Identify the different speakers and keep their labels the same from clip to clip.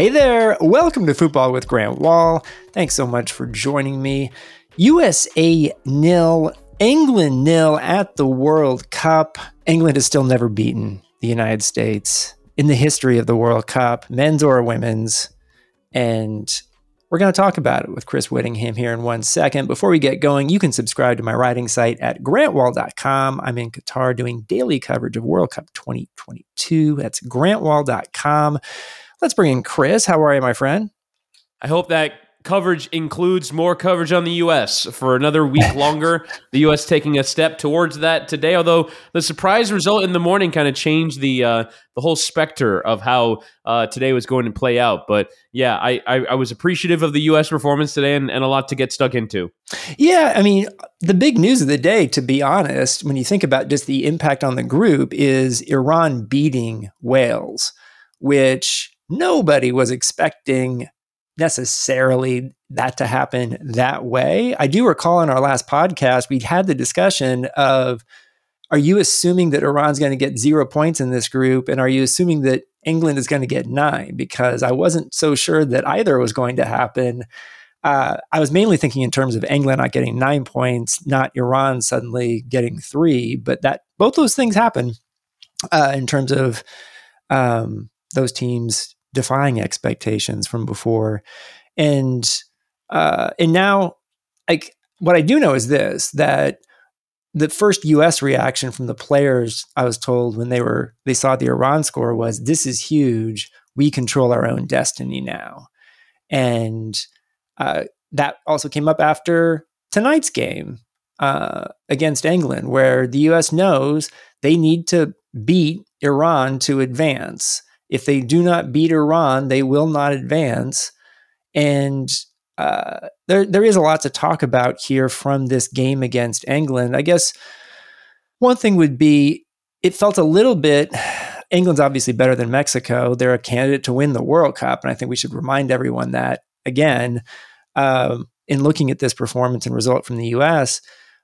Speaker 1: Hey there, welcome to Football with Grant Wahl. Thanks so much for joining me. USA nil, England nil at the World Cup. England has still never beaten the United States in the history of the World Cup, men's or women's. And we're going to talk about it with Chris Whittingham here in one second. Before we get going, you can subscribe to my writing site at grantwahl.com. I'm in Qatar doing daily coverage of World Cup 2022. That's grantwahl.com. Let's bring in Chris. How are you, my friend?
Speaker 2: I hope that coverage includes more coverage on the U.S. for another week longer. the U.S. taking a step towards that today, although the surprise result in the morning kind of changed the uh, the whole specter of how uh, today was going to play out. But yeah, I, I, I was appreciative of the U.S. performance today and, and a lot to get stuck into.
Speaker 1: Yeah, I mean, the big news of the day, to be honest, when you think about just the impact on the group, is Iran beating Wales, which nobody was expecting necessarily that to happen that way. I do recall in our last podcast, we had the discussion of are you assuming that Iran's going to get zero points in this group? And are you assuming that England is going to get nine? Because I wasn't so sure that either was going to happen. Uh, I was mainly thinking in terms of England not getting nine points, not Iran suddenly getting three, but that both those things happen uh, in terms of um, those teams defying expectations from before. And uh, and now, like what I do know is this that the first U.S. reaction from the players I was told when they were they saw the Iran score was this is huge. We control our own destiny now, and uh, that also came up after tonight's game uh, against England, where the U.S. knows they need to beat Iran to advance. If they do not beat Iran, they will not advance. And uh, there, there is a lot to talk about here from this game against England. I guess one thing would be it felt a little bit. England's obviously better than Mexico. They're a candidate to win the World Cup. And I think we should remind everyone that again um, in looking at this performance and result from the US.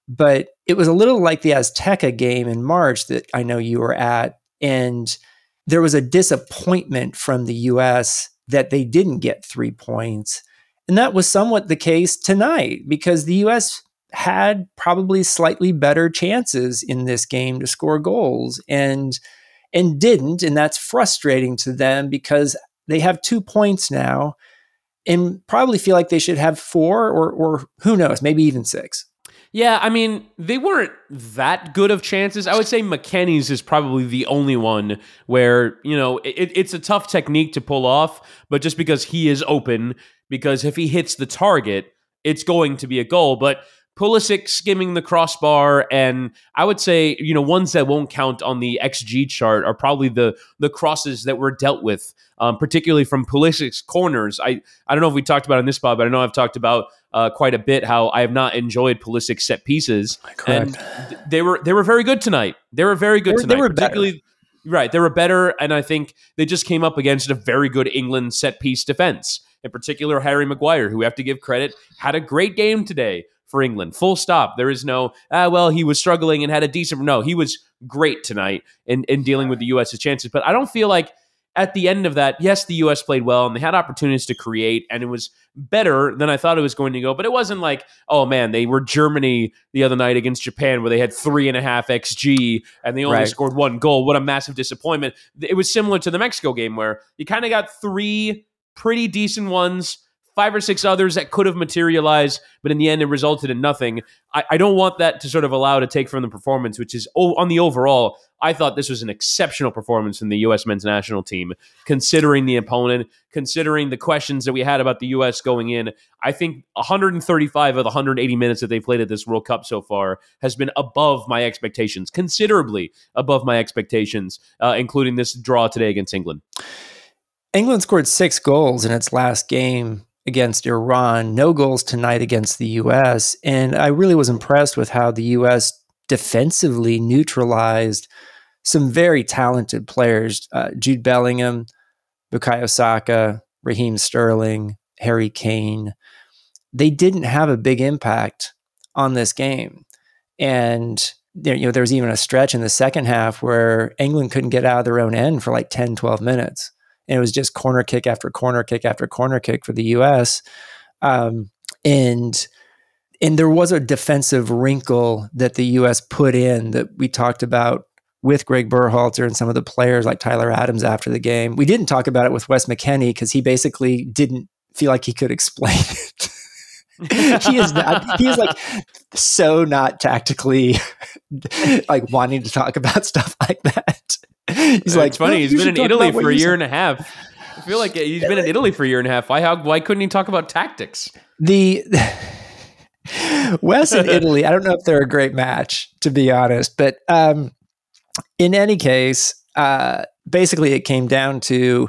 Speaker 1: But it was a little like the Azteca game in March that I know you were at. And there was a disappointment from the US that they didn't get three points. And that was somewhat the case tonight because the US had probably slightly better chances in this game to score goals and and didn't and that's frustrating to them because they have 2 points now and probably feel like they should have 4 or or who knows maybe even 6.
Speaker 2: Yeah, I mean, they weren't that good of chances. I would say McKennie's is probably the only one where, you know, it, it's a tough technique to pull off, but just because he is open, because if he hits the target, it's going to be a goal. But Pulisic skimming the crossbar, and I would say, you know, ones that won't count on the XG chart are probably the the crosses that were dealt with, um, particularly from Pulisic's corners. I I don't know if we talked about in this spot, but I know I've talked about uh, quite a bit how I have not enjoyed Pulisic set pieces,
Speaker 1: Correct.
Speaker 2: and they were they were very good tonight. They were very good
Speaker 1: They were-
Speaker 2: tonight,
Speaker 1: they were
Speaker 2: particularly.
Speaker 1: better.
Speaker 2: Right, they were better, and I think they just came up against a very good England set piece defense. In particular, Harry Maguire, who we have to give credit, had a great game today for England. Full stop. There is no, ah, well, he was struggling and had a decent. No, he was great tonight in, in dealing with the U.S.'s chances. But I don't feel like at the end of that, yes, the U.S. played well and they had opportunities to create, and it was better than I thought it was going to go. But it wasn't like, oh man, they were Germany the other night against Japan where they had three and a half XG and they only
Speaker 1: Right.
Speaker 2: scored one goal. What a massive disappointment. It was similar to the Mexico game where you kind of got three pretty decent ones. Five or six others that could have materialized, but in the end, it resulted in nothing. I, I don't want that to sort of allow to take from the performance, which is oh, on the overall. I thought this was an exceptional performance from the U.S. men's national team, considering the opponent, considering the questions that we had about the U.S. going in. I think 135 of the 180 minutes that they played at this World Cup so far has been above my expectations, considerably above my expectations, uh, including this draw today against England.
Speaker 1: England scored 6 goals in its last game against Iran, no goals tonight against the US, and I really was impressed with how the US defensively neutralized some very talented players, uh, Jude Bellingham, Bukayo Saka, Raheem Sterling, Harry Kane. They didn't have a big impact on this game. And there, you know, there was even a stretch in the second half where England couldn't get out of their own end for like 10, 12 minutes. And it was just corner kick after corner kick after corner kick for the U.S. Um, and and there was a defensive wrinkle that the U.S. put in that we talked about with Greg Berhalter and some of the players like Tyler Adams after the game. We didn't talk about it with Wes McKennie because he basically didn't feel like he could explain it. he is not, he is like so not tactically like wanting to talk about stuff like that. He's
Speaker 2: it's
Speaker 1: like,
Speaker 2: funny.
Speaker 1: "Well,
Speaker 2: He's been in Italy for a year
Speaker 1: said."
Speaker 2: and a half. I feel like he's been in Italy for a year and a half. Why? How, why couldn't he talk about tactics?
Speaker 1: The Wes and Italy, I don't know if they're a great match, to be honest. But um, in any case, uh, basically it came down to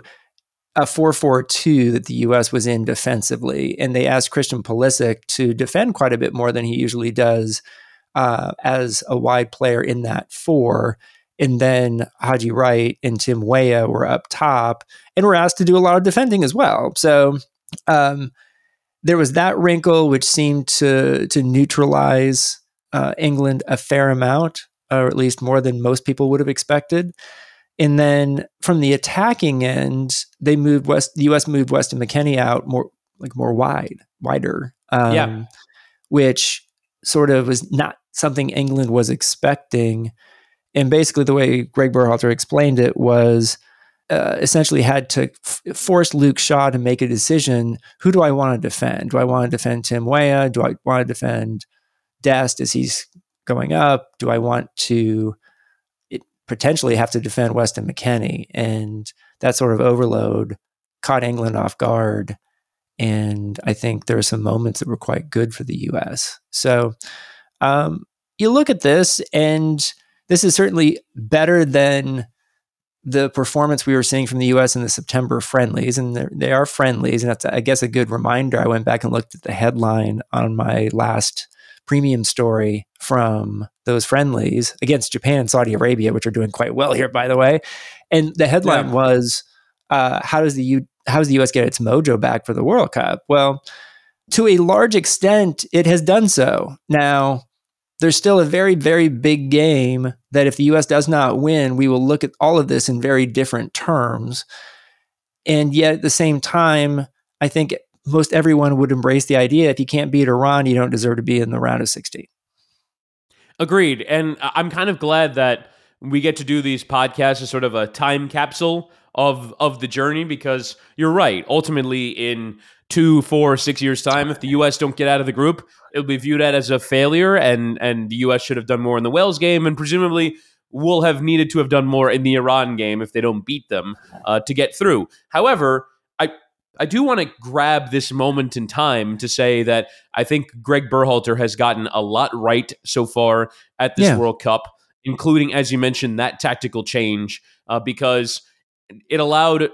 Speaker 1: a 4-4-2 that the U.S. was in defensively, and they asked Christian Pulisic to defend quite a bit more than he usually does uh, as a wide player in that four. And then Haji Wright and Tim Weah were up top and were asked to do a lot of defending as well. So um, there was that wrinkle which seemed to to neutralize uh, England a fair amount, or at least more than most people would have expected. And then from the attacking end, they moved West. The U.S. moved Weston McKennie out more like more wide, wider. Um,
Speaker 2: Yeah.
Speaker 1: which sort of was not something England was expecting. And basically, the way Greg Berhalter explained it was uh, essentially had to f- force Luke Shaw to make a decision. Who do I want to defend? Do I want to defend Tim Weah? Do I want to defend Dest as he's going up? Do I want to potentially have to defend Weston McKennie? And that sort of overload caught England off guard. And I think there are some moments that were quite good for the US. So um, you look at this, and this is certainly better than the performance we were seeing from the U.S. in the September friendlies, and they're- friendlies, and that's I guess a good reminder. I went back and looked at the headline on my last premium story from those friendlies against Japan and Saudi Arabia, which are doing quite well here, by the way. And the headline
Speaker 2: Yeah.
Speaker 1: was, uh, "How does the U- how does the U.S. get its mojo back for the World Cup?" Well, to a large extent, it has done so. Now, there's still a very, very big game that if the US does not win, we will look at all of this in very different terms. And yet at the same time, I think most everyone would embrace the idea if you can't beat Iran, you don't deserve to be in the round of 16.
Speaker 2: Agreed. And I'm kind of glad that we get to do these podcasts as sort of a time capsule of of the journey because you're right. Ultimately, in two, four, six years time, if the U.S. don't get out of the group, it'll be viewed at as a failure, and and the U.S. should have done more in the Wales game, and presumably will have needed to have done more in the Iran game if they don't beat them uh, to get through. However, I I do want to grab this moment in time to say that I think Greg Berhalter has gotten a lot right so far at this
Speaker 1: Yeah.
Speaker 2: World Cup, including, as you mentioned, that tactical change, uh, because it allowed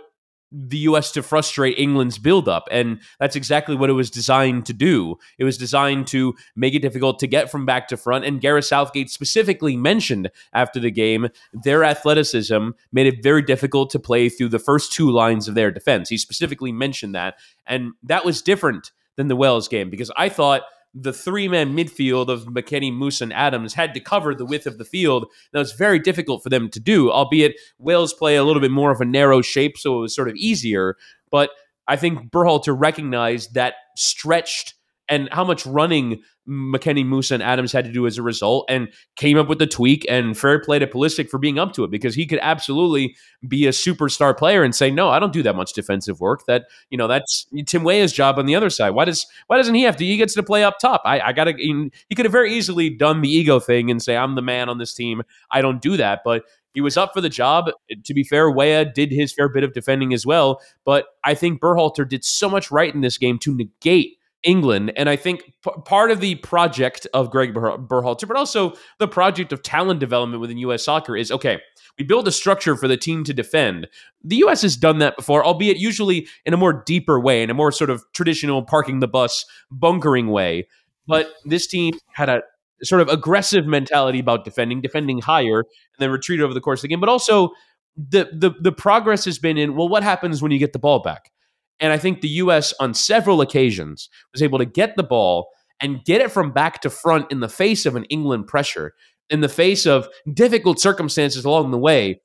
Speaker 2: the U.S. to frustrate England's buildup. And that's exactly what it was designed to do. It was designed to make it difficult to get from back to front. And Gareth Southgate specifically mentioned after the game their athleticism made it very difficult to play through the first two lines of their defense. He specifically mentioned that. And that was different than the Wales game because I thought the three man midfield of McKennie, Musah, and Adams had to cover the width of the field. That was very difficult for them to do, albeit Wales play a little bit more of a narrow shape, so it was sort of easier. But I think Berhalter recognized that stretched and how much running McKennie Musah, and Adams had to do as a result, and came up with the tweak. And fair play to Pulisic for being up to it because he could absolutely be a superstar player and say, "No, I don't do that much defensive work. That you know, that's Tim Weah's job on the other side. Why does why doesn't he have to? He gets to play up top. I, I gotta. He could have very easily done the ego thing and say, "I'm the man on this team. I don't do that." But he was up for the job. To be fair, Weah did his fair bit of defending as well. But I think Berhalter did so much right in this game to negate England. And I think p- part of the project of Greg Ber- Berhalter, but also the project of talent development within U.S. soccer is okay, we build a structure for the team to defend. The U.S. has done that before, albeit usually in a more deeper way, in a more sort of traditional parking the bus, bunkering way. But this team had a sort of aggressive mentality about defending, defending higher, and then retreat over the course of the game. But also, the the the progress has been in well, what happens when you get the ball back? And I think the U.S. on several occasions was able to get the ball and get it from back to front in the face of an England pressure, in the face of difficult circumstances along the way.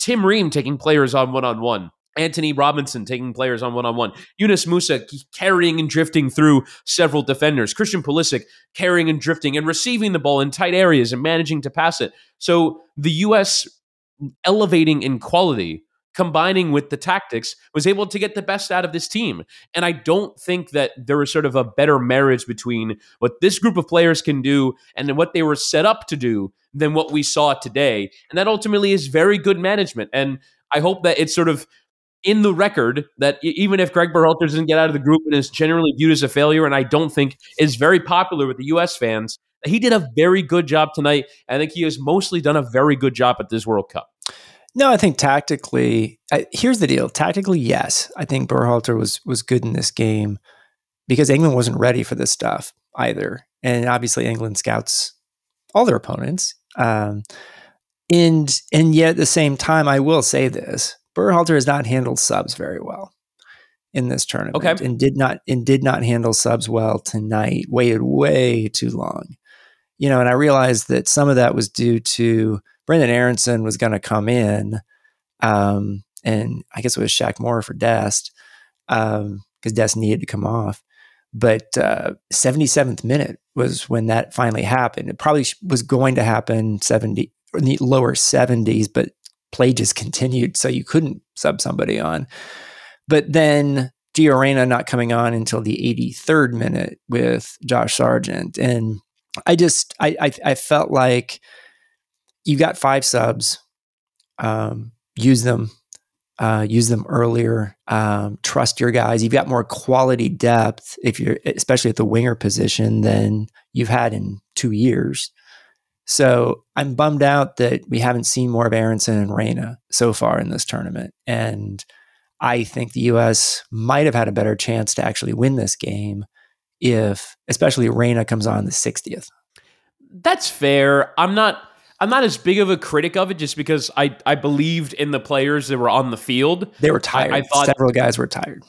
Speaker 2: Tim Ream taking players on one on one. Antonee Robinson taking players on one on one. Yunus Musah carrying and drifting through several defenders. Christian Pulisic carrying and drifting and receiving the ball in tight areas and managing to pass it. So the U.S. elevating in quality combining with the tactics, was able to get the best out of this team. And I don't think that there was sort of a better marriage between what this group of players can do and what they were set up to do than what we saw today. And that ultimately is very good management. And I hope that it's sort of in the record that even if Greg Berhalter doesn't get out of the group and is generally viewed as a failure, and I don't think is very popular with the U.S. fans, he did a very good job tonight. I think he has mostly done a very good job at this World Cup.
Speaker 1: No, I think tactically, I, here's the deal. Tactically, yes, I think Berhalter was was good in this game because England wasn't ready for this stuff either, and obviously England scouts all their opponents. Um, and and yet at the same time, I will say this: Berhalter has not handled subs very well in this tournament,
Speaker 2: okay.
Speaker 1: and did not and did not handle subs well tonight. Waited way too long, you know. And I realized that some of that was due to Brenden Aaronson was going to come in, um, and I guess it was Shaq Moore for Dest because um, Dest needed to come off. But uh, 77th minute was when that finally happened. It probably was going to happen 70 in the lower 70s, but play just continued, so you couldn't sub somebody on. But then Gio Reyna not coming on until the 83rd minute with Josh Sargent, and I just I, I, I felt like you got five subs. Um, use them. Uh, use them earlier. Um, trust your guys. You've got more quality depth if you're, especially at the winger position, than you've had in two years. So I'm bummed out that we haven't seen more of Aaronson and Reyna so far in this tournament. And I think the U.S. might have had a better chance to actually win this game if, especially Reyna comes on the 60th.
Speaker 2: That's fair. I'm not. I'm not as big of a critic of it just because I, I believed in the players that were on the field.
Speaker 1: They were tired. I, I thought several guys were tired.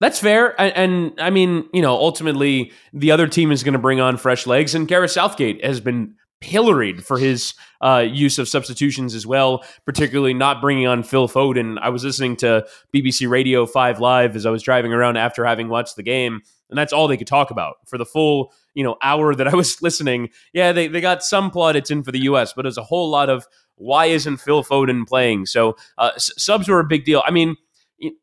Speaker 2: That's fair. And, and, I mean, you know, ultimately the other team is going to bring on fresh legs. And Gareth Southgate has been pilloried for his uh, use of substitutions as well, particularly not bringing on Phil Foden. I was listening to BBC Radio 5 Live as I was driving around after having watched the game, and that's all they could talk about for the full you know hour that I was listening. Yeah, they, they got some plaudits in for the U.S., but there's a whole lot of why isn't Phil Foden playing? So uh, s- subs were a big deal. I mean,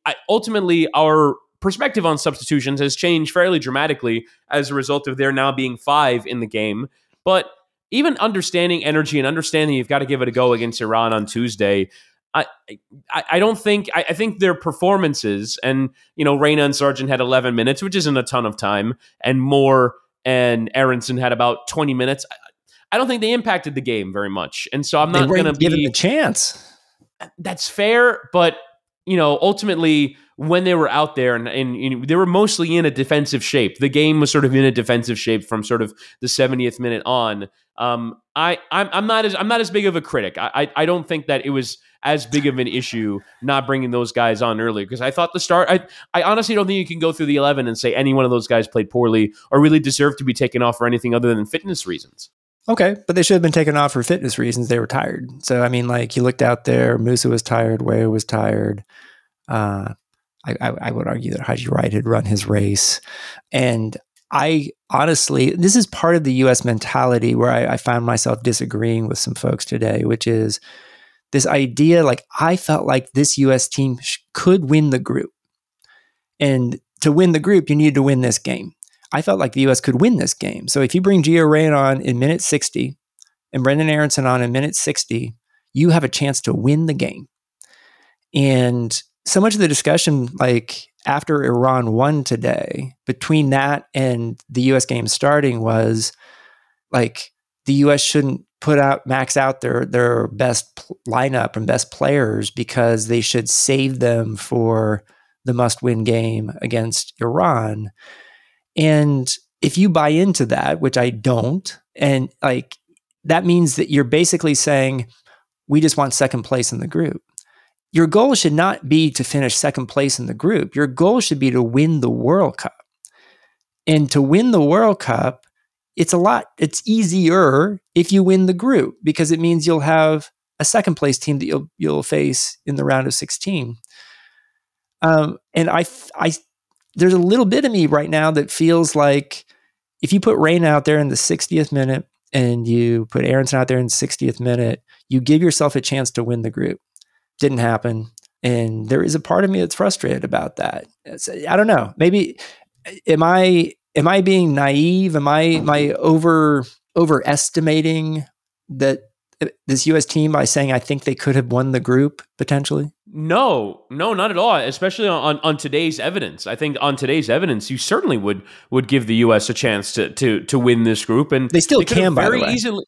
Speaker 2: I, ultimately our perspective on substitutions has changed fairly dramatically as a result of there now being five in the game, but even understanding energy and understanding you've got to give it a go against Iran on Tuesday. I, I, I don't think I, I, think their performances and you know Reyna and Sargent had 11 minutes, which isn't a ton of time, and Moore and Aaronson had about 20 minutes. I, I don't think they impacted the game very much, and so I'm not going to
Speaker 1: give them a chance.
Speaker 2: That's fair, but you know ultimately when they were out there and, and, they were mostly in a defensive shape. The game was sort of in a defensive shape from sort of the 70th minute on. Um, I I'm, I'm, not as I'm not as big of a critic. I, I, I don't think that it was as big of an issue not bringing those guys on early because I thought the start. I I honestly don't think you can go through the 11 and say any one of those guys played poorly or really deserved to be taken off for anything other than fitness reasons.
Speaker 1: Okay, but they should have been taken off for fitness reasons. They were tired. So I mean, like you looked out there, Musah was tired, Weah was tired. Uh, I, I, I would argue that Haji Wright had run his race, and I honestly, this is part of the US mentality where I, I found myself disagreeing with some folks today, which is this idea like I felt like this US team sh- could win the group. And to win the group, you needed to win this game. I felt like the US could win this game. So if you bring Gio Reyna on in minute 60 and Brenden Aaronson on in minute 60, you have a chance to win the game. And so much of the discussion, like after Iran won today, between that and the US game starting was like the US shouldn't put out max out their their best pl- lineup and best players because they should save them for the must-win game against Iran. And if you buy into that, which I don't, and like that means that you're basically saying we just want second place in the group your goal should not be to finish second place in the group. Your goal should be to win the World Cup. And to win the World Cup, it's a lot, it's easier if you win the group because it means you'll have a second place team that you'll you'll face in the round of 16. Um, and I, I, there's a little bit of me right now that feels like if you put Reyna out there in the 60th minute and you put Aaronson out there in the 60th minute, you give yourself a chance to win the group. Didn't happen. And there is a part of me that's frustrated about that. It's, I don't know. Maybe am I am I being naive? Am I am I over overestimating that uh, this U.S. team by saying I think they could have won the group potentially?
Speaker 2: No, no, not at all. Especially on, on today's evidence, I think on today's evidence, you certainly would would give the U.S. a chance to to to win this group, and
Speaker 1: they still they can. By
Speaker 2: very
Speaker 1: the way.
Speaker 2: easily.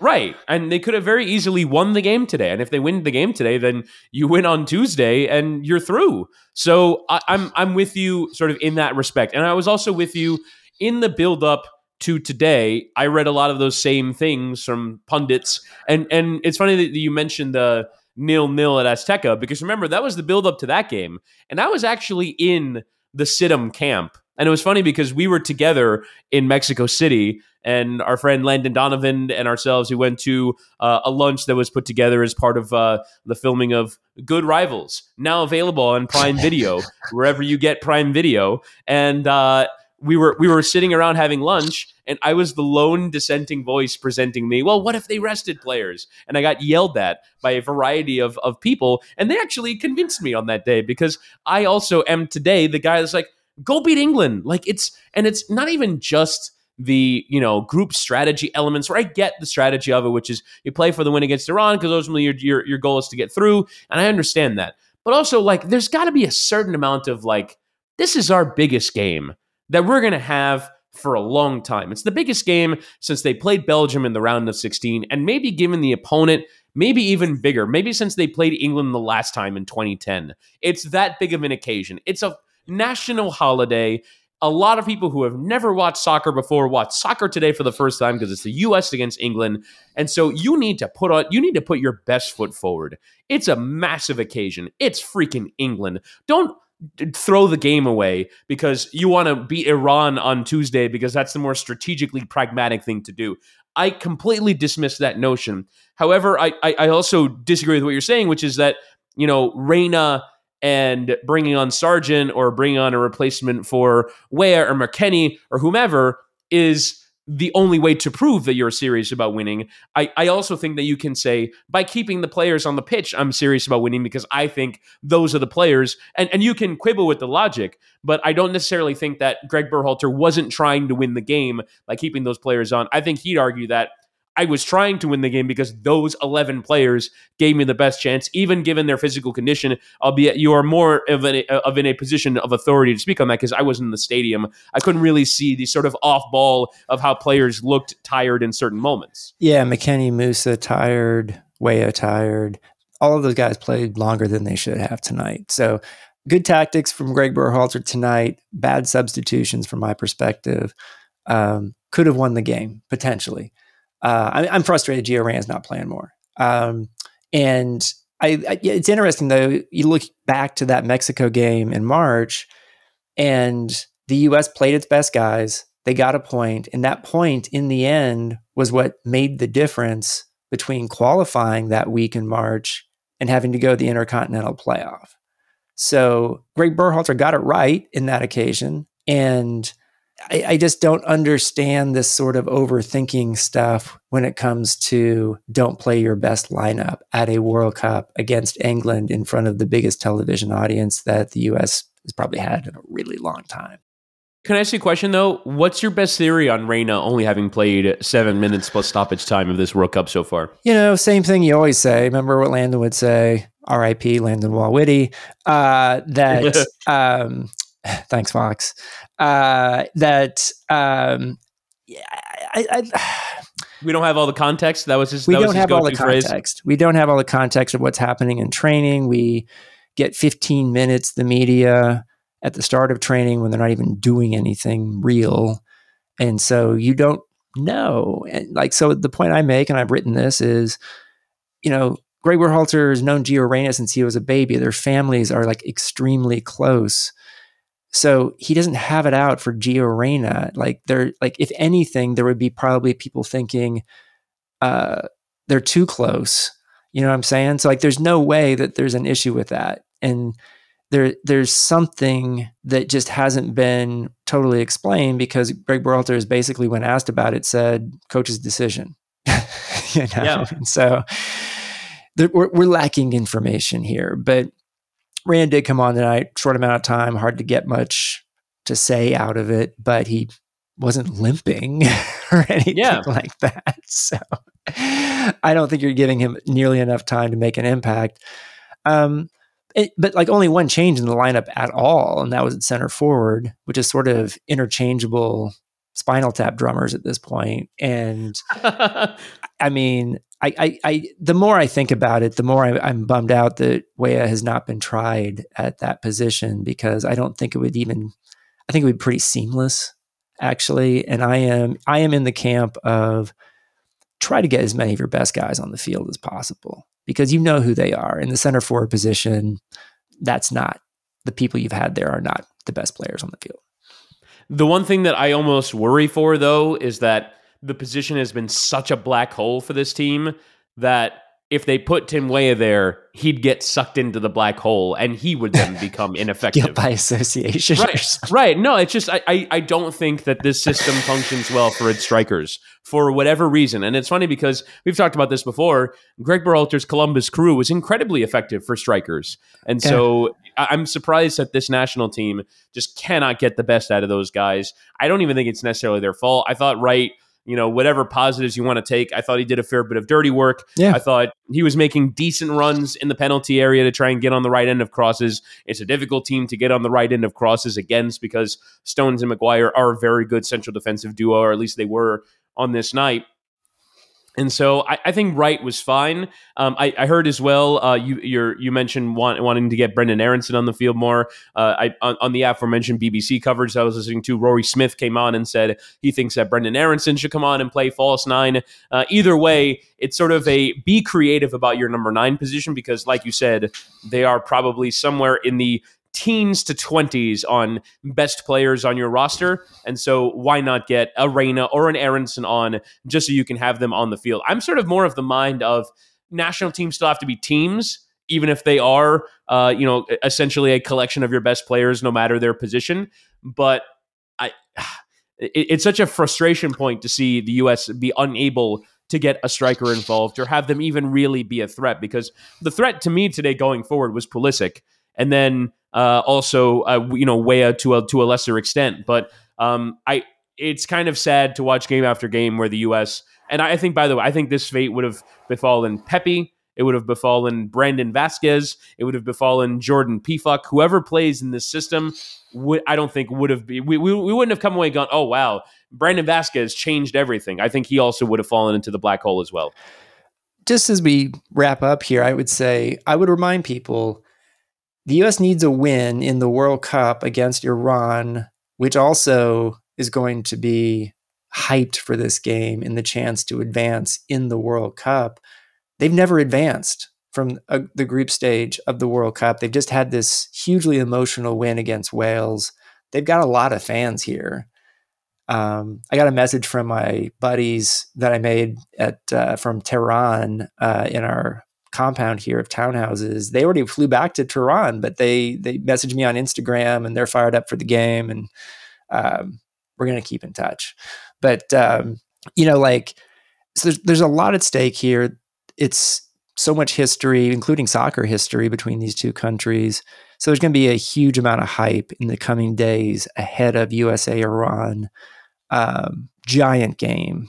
Speaker 2: Right. And they could have very easily won the game today. And if they win the game today, then you win on Tuesday and you're through. So I, I'm I'm with you sort of in that respect. And I was also with you in the build up to today, I read a lot of those same things from pundits, and and it's funny that you mentioned the nil nil at Azteca because remember that was the build up to that game, and I was actually in the Situm camp, and it was funny because we were together in Mexico City, and our friend Landon Donovan and ourselves, we went to uh, a lunch that was put together as part of uh, the filming of Good Rivals, now available on Prime Video wherever you get Prime Video, and. Uh, we were we were sitting around having lunch and I was the lone dissenting voice presenting me. Well, what if they rested players? And I got yelled at by a variety of of people and they actually convinced me on that day because I also am today the guy that's like go beat England. Like it's and it's not even just the you know group strategy elements where I get the strategy of it, which is you play for the win against Iran because ultimately your, your your goal is to get through, and I understand that. But also like there's got to be a certain amount of like this is our biggest game that we're to have for a long time. It's the biggest game since they played Belgium in the round of 16, and maybe given the opponent, maybe even bigger, maybe since they played England the last time in 2010. It's that big of an occasion. It's a national holiday. A lot of people who have never watched soccer before watch soccer today for the first time because it's the US against England. And so you need to put on you need to put your best foot forward. It's a massive occasion. It's freaking England. Don't throw the game away because you want to beat Iran on Tuesday because that's the more strategically pragmatic thing to do. I completely dismiss that notion. However, I, I, also disagree with what you're saying, which is that, you know, Reyna and bringing on Sargent or bringing on a replacement for Weah or McKennie or whomever is the only way to prove that you're serious about winning. I, I also think that you can say by keeping the players on the pitch, I'm serious about winning because I think those are the players. And, and you can quibble with the logic, but I don't necessarily think that Greg Berhalter wasn't trying to win the game by keeping those players on. I think he'd argue that I was trying to win the game because those 11 players gave me the best chance, even given their physical condition. Albeit you are more of, an, of in a position of authority to speak on that because I was in the stadium. I couldn't really see the sort of off ball of how players looked tired in certain moments.
Speaker 1: Yeah, McKennie Musah tired, Weah tired. All of those guys played longer than they should have tonight. So good tactics from Greg Berhalter tonight. Bad substitutions from my perspective. Um, could have won the game potentially uh, I, am frustrated Gio Reyna's not playing more. Um, and I, I, it's interesting though. You look back to that Mexico game in March, and the U.S. played its best guys. They got a point, and that point in the end was what made the difference between qualifying that week in March and having to go to the Intercontinental Playoff. So Greg Berhalter got it right in that occasion, and I, I, just don't understand this sort of overthinking stuff when it comes to don't play your best lineup at a World Cup against England in front of the biggest television audience that the US has probably had in a really long time.
Speaker 2: Can I ask you a question though? What's your best theory on Reyna only having played seven minutes plus stoppage time of this World Cup so far?
Speaker 1: You know, same thing you always say. Remember what Landon would say? R.I.P. Landon Walwitty. Uh, that um, thanks, Fox. Uh, that um, I, I,
Speaker 2: we don't have all the context. That was his.
Speaker 1: We
Speaker 2: don't
Speaker 1: have all the
Speaker 2: phrase.
Speaker 1: context. We don't have all the context of what's happening in training. We get 15 minutes. The media at the start of training when they're not even doing anything real, and so you don't know. And like so, the point I make, and I've written this, is you know Greg Berhalter has known Gio Reyna since he was a baby. Their families are like extremely close. So he doesn't have it out for Gio Reyna. Like there, like if anything, there would be probably people thinking uh, they're too close. You know what I'm saying? So like, there's no way that there's an issue with that. And there there's something that just hasn't been totally explained because Greg Berhalter is basically, when asked about it, said coach's decision. you know? Yeah. And so we're, we're lacking information here. But Rand did come on tonight, short amount of time, hard to get much to say out of it, but he wasn't limping or anything yeah. like that. So I don't think you're giving him nearly enough time to make an impact. Um, it, but like only one change in the lineup at all, and that was at center forward, which is sort of interchangeable spinal tap drummers at this point. And I mean, I, I, I, the more I think about it, the more I, am bummed out that Weah has not been tried at that position because I don't think it would even. I think it would be pretty seamless, actually. And I am, I am in the camp of try to get as many of your best guys on the field as possible because you know who they are. In the center forward position, that's not the people you've had there are not the best players on the field.
Speaker 2: The one thing that I almost worry for, though, is that the position has been such a black hole for this team that if they put Tim Weah there, he'd get sucked into the black hole and he would then become ineffective.
Speaker 1: by association.
Speaker 2: Right. right. No, it's just, I, I, I, don't think that this system functions well for its strikers for whatever reason. And it's funny because we've talked about this before. Greg Berhalter's Columbus crew was incredibly effective for strikers. And so yeah. I'm surprised that this national team just cannot get the best out of those guys. I don't even think it's necessarily their fault. I thought Wright you know, whatever positives you want to take. I thought he did a fair bit of dirty work. Yeah. I thought he was making decent runs in the penalty area to try and get on the right end of crosses. It's a difficult team to get on the right end of crosses against because Stones and Maguire are a very good central defensive duo, or at least they were on this night. And so I, I, think Wright was fine. Um, I, I, heard as well. Uh, you you mentioned want, wanting to get Brenden Aaronson on the field more. Uh, I, on, on, the aforementioned BBC coverage I was listening to, Rory Smith came on and said he thinks that Brenden Aaronson should come on and play false nine. Uh, either way, it's sort of a be creative about your number nine position because, like you said, they are probably somewhere in the teens to 20s on best players on your roster. And so why not get a Reyna or an Aaronson on just so you can have them on the field? I'm sort of more of the mind of national teams still have to be teams, even if they are, uh, you know, essentially a collection of your best players, no matter their position. But I, it's such a frustration point to see the U.S. be unable to get a striker involved or have them even really be a threat because the threat to me today going forward was Pulisic. And then uh, also uh, you know Weah to a to a lesser extent. But um, I it's kind of sad to watch game after game where the U.S. and I think by the way I think this fate would have befallen Pepi. It would have befallen Brandon Vazquez. It would have befallen Jordan Pefok. Whoever plays in this system, would, I don't think would have be, we, we, we wouldn't have come away gone, oh wow, Brandon Vazquez changed everything. I think he also would have fallen into the black hole as well.
Speaker 1: Just as we wrap up here, I would say I would remind people the US needs a win in the World Cup against Iran, which also is going to be hyped for this game in the chance to advance in the World Cup. They've never advanced from a, the group stage of the World Cup. They've just had this hugely emotional win against Wales. They've got a lot of fans here. Um, I got a message from my buddies that I made at uh, from Tehran uh, in our compound here of townhouses. They already flew back to Tehran, but they they messaged me on Instagram and they're fired up for the game, and um, we're gonna keep in touch. But um, you know, like so there's there's a lot at stake here. It's so much history, including soccer history, between these two countries. So there's going to be a huge amount of hype in the coming days ahead of USA Iran. Um, giant game.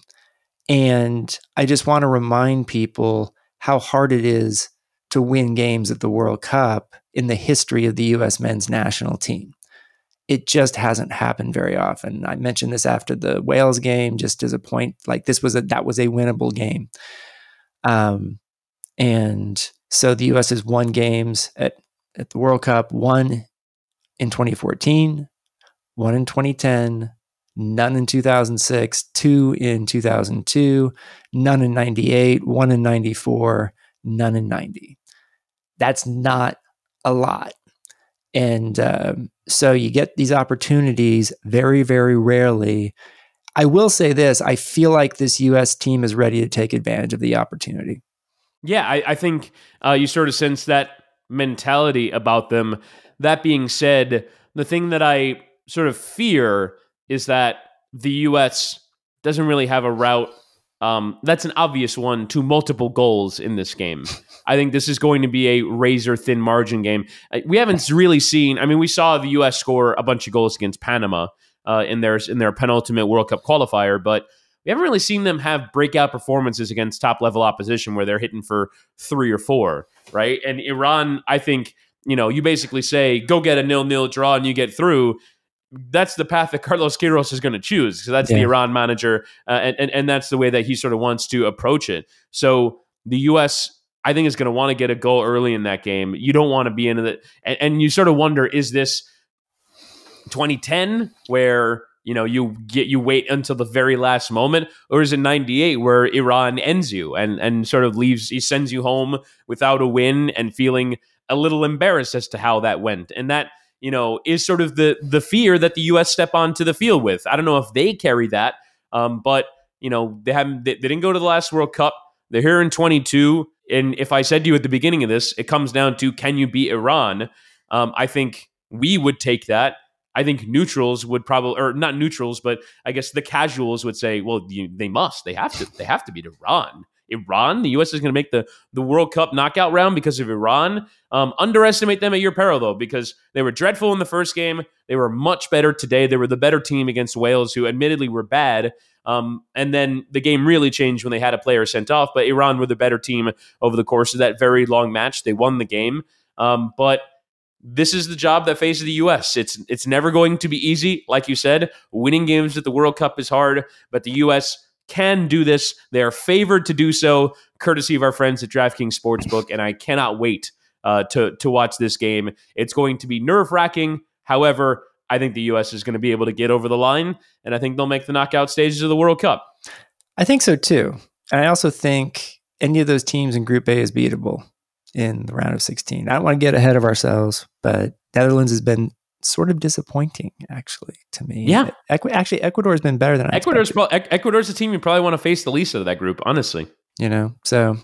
Speaker 1: And I just want to remind people how hard it is to win games at the World Cup in the history of the US men's national team. It just hasn't happened very often. I mentioned this after the Wales game, just as a point, like this was a that was a winnable game. Um, and so the US has won games at, at the World Cup, one in 2014, one in 2010, none in 2006, two in 2002, none in 98, one in 94, none in 90. That's not a lot. And um, so you get these opportunities very, very rarely. I will say this I feel like this US team is ready to take advantage of the opportunity.
Speaker 2: Yeah, I, I think uh, you sort of sense that mentality about them that being said, the thing that I sort of fear is that the U.S. doesn't really have a route. Um, that's an obvious one to multiple goals in this game. I think this is going to be a razor thin margin game. Uh, we haven't really seen. I mean, we saw the U.S. score a bunch of goals against Panama uh, in their in their penultimate World Cup qualifier, but we haven't really seen them have breakout performances against top level opposition where they're hitting for three or four, right? And Iran, I think, you know, you basically say go get a nil nil draw and you get through that's the path that Carlos Queiroz is going to choose because that's yeah. the Iran manager, uh, and, and and that's the way that he sort of wants to approach it. So the U.S. I think is going to want to get a goal early in that game. You don't want to be into it, and, and you sort of wonder: is this 2010 where you know you get you wait until the very last moment, or is it 98 where Iran ends you and and sort of leaves he sends you home without a win and feeling a little embarrassed as to how that went, and that you know, is sort of the the fear that the U.S. step onto the field with. I don't know if they carry that, um, but you know, they haven't. They, they didn't go to the last World Cup. They're here in 22. And if I said to you at the beginning of this, it comes down to can you beat Iran? Um, I think we would take that. I think neutrals would probably, or not neutrals, but I guess the casuals would say, well, you, they must, they have to, they have to beat Iran. Iran. The U.S. is going to make the, the World Cup knockout round because of Iran. Um, underestimate them at your peril, though, because they were dreadful in the first game. They were much better today. They were the better team against Wales, who admittedly were bad. Um, and then the game really changed when they had a player sent off. But Iran were the better team over the course of that very long match. They won the game. Um, but this is the job that faces the U.S. It's it's never going to be easy, like you said. Winning games at the World Cup is hard, but the U.S can do this. They are favored to do so, courtesy of our friends at DraftKings Sportsbook, and I cannot wait uh, to to watch this game. It's going to be nerve wracking. However, I think the U.S. is going to be able to get over the line, and I think they'll make the knockout stages of the World Cup.
Speaker 1: I think so too, and I also think any of those teams in Group A is beatable in the round of 16. I don't want to get ahead of ourselves, but Netherlands has been sort of disappointing, actually, to me.
Speaker 2: Yeah.
Speaker 1: Equ- actually, Ecuador has been better than I
Speaker 2: Ecuador's pro- Ecuador's a team you probably want to face the least of that group, honestly.
Speaker 1: You know, so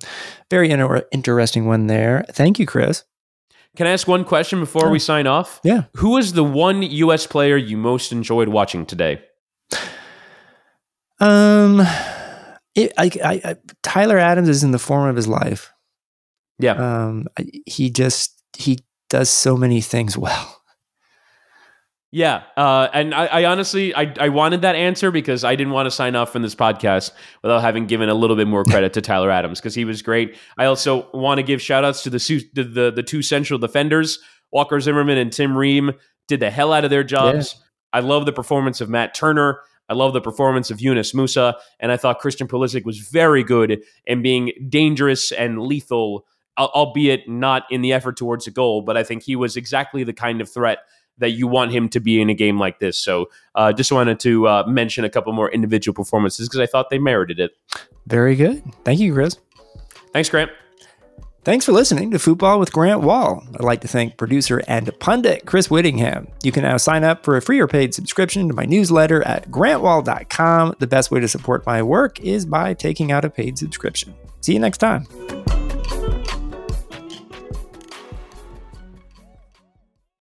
Speaker 1: very inter- interesting one there. Thank you, Chris.
Speaker 2: Can I ask one question before we sign off?
Speaker 1: Yeah.
Speaker 2: Who is the one U.S. player you most enjoyed watching today?
Speaker 1: Um, it, I, I, I, Tyler Adams is in the form of his life.
Speaker 2: Yeah.
Speaker 1: Um, he just he does so many things well.
Speaker 2: Yeah, uh, and I, I honestly I, I wanted that answer because I didn't want to sign off from this podcast without having given a little bit more credit to Tyler Adams because he was great. I also want to give shout outs to the, the the, the two central defenders, Walker Zimmerman and Tim Ream, did the hell out of their jobs. Yeah. I love the performance of Matt Turner. I love the performance of Yunus Musah, and I thought Christian Pulisic was very good in being dangerous and lethal, albeit not in the effort towards a goal. But I think he was exactly the kind of threat that you want him to be in a game like this. So uh, just wanted to uh, mention a couple more individual performances because I thought they merited it.
Speaker 1: Very good. Thank you, Chris.
Speaker 2: Thanks, Grant.
Speaker 1: Thanks for listening to Football with Grant Wahl. I'd like to thank producer and pundit Chris Whittingham. You can now sign up for a free or paid subscription to my newsletter at grantwahl.com. The best way to support my work is by taking out a paid subscription. See you next time.